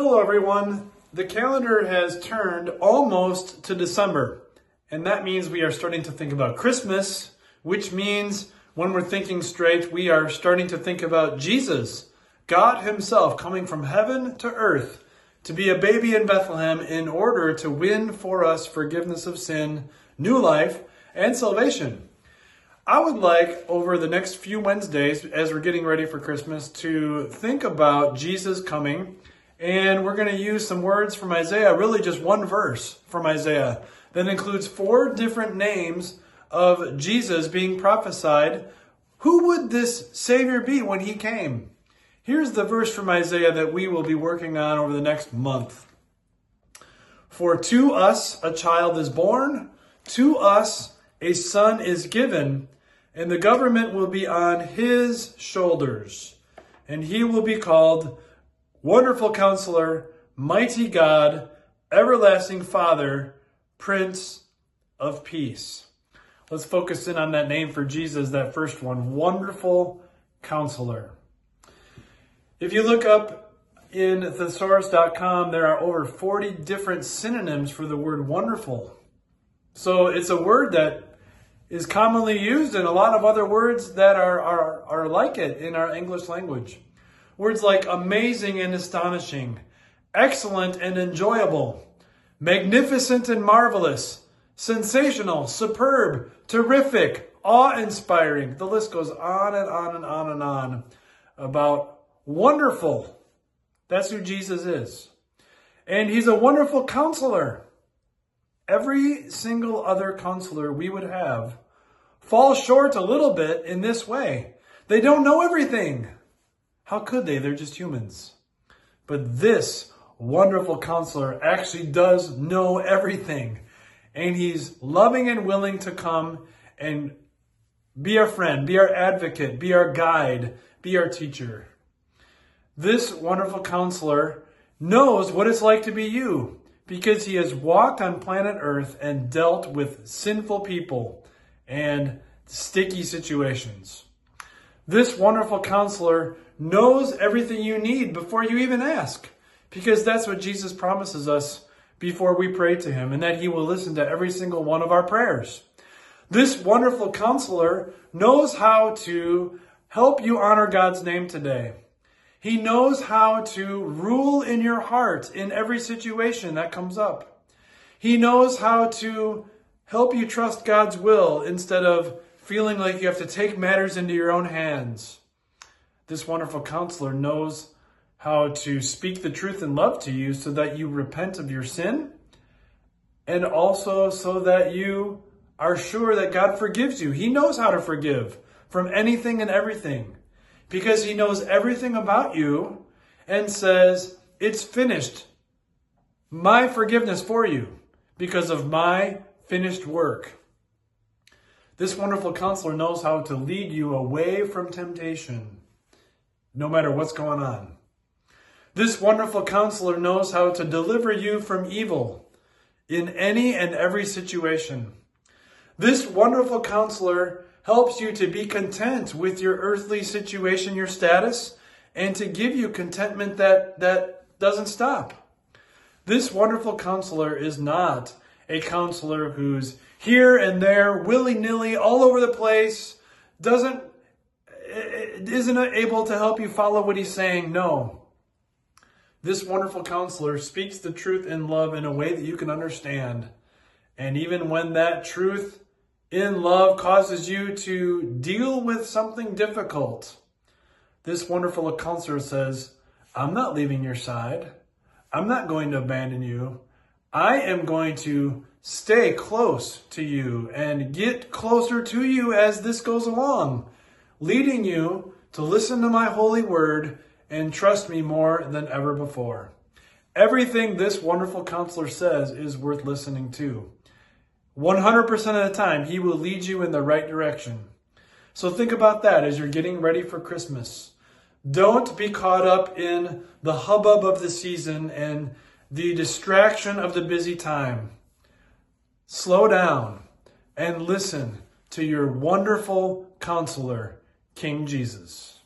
Hello, everyone. The calendar has turned almost to December, and that means we are starting to think about Christmas, which means when we're thinking straight, we are starting to think about Jesus, God Himself coming from heaven to earth to be a baby in Bethlehem in order to win for us forgiveness of sin, new life, and salvation. I would like over the next few Wednesdays, as we're getting ready for Christmas, to think about Jesus coming and we're going to use some words from Isaiah, really just one verse from Isaiah that includes four different names of Jesus being prophesied. Who would this Savior be when he came? Here's the verse from Isaiah that we will be working on over the next month. For to us a child is born, to us a son is given, and the government will be on his shoulders, and he will be called Wonderful Counselor, Mighty God, Everlasting Father, Prince of Peace. Let's focus in on that name for Jesus, that first one, Wonderful Counselor. If you look up in thesaurus.com, there are over 40 different synonyms for the word wonderful. So it's a word that is commonly used in a lot of other words that are, are, are like it in our English language. Words like amazing and astonishing, excellent and enjoyable, magnificent and marvelous, sensational, superb, terrific, awe inspiring. The list goes on and on and on and on about wonderful. That's who Jesus is. And he's a wonderful counselor. Every single other counselor we would have falls short a little bit in this way. They don't know everything. How could they? They're just humans. But this wonderful counselor actually does know everything. And he's loving and willing to come and be our friend, be our advocate, be our guide, be our teacher. This wonderful counselor knows what it's like to be you because he has walked on planet Earth and dealt with sinful people and sticky situations. This wonderful counselor knows everything you need before you even ask, because that's what Jesus promises us before we pray to him, and that he will listen to every single one of our prayers. This wonderful counselor knows how to help you honor God's name today. He knows how to rule in your heart in every situation that comes up. He knows how to help you trust God's will instead of feeling like you have to take matters into your own hands. This wonderful counselor knows how to speak the truth in love to you so that you repent of your sin and also so that you are sure that God forgives you. He knows how to forgive from anything and everything because he knows everything about you and says, It's finished. My forgiveness for you because of my finished work. This wonderful counselor knows how to lead you away from temptation, no matter what's going on. This wonderful counselor knows how to deliver you from evil in any and every situation. This wonderful counselor helps you to be content with your earthly situation, your status, and to give you contentment that, that doesn't stop. This wonderful counselor is not a counselor who's here and there, willy nilly, all over the place, doesn't, Uh, isn't able to help you follow what he's saying. No. This wonderful counselor speaks the truth in love in a way that you can understand. And even when that truth in love causes you to deal with something difficult, this wonderful counselor says, I'm not leaving your side. I'm not going to abandon you. I am going to stay close to you and get closer to you as this goes along, leading you to listen to my holy word and trust me more than ever before. Everything this wonderful counselor says is worth listening to. 100% of the time, he will lead you in the right direction. So think about that as you're getting ready for Christmas. Don't be caught up in the hubbub of the season and the distraction of the busy time. Slow down and listen to your wonderful counselor, King Jesus.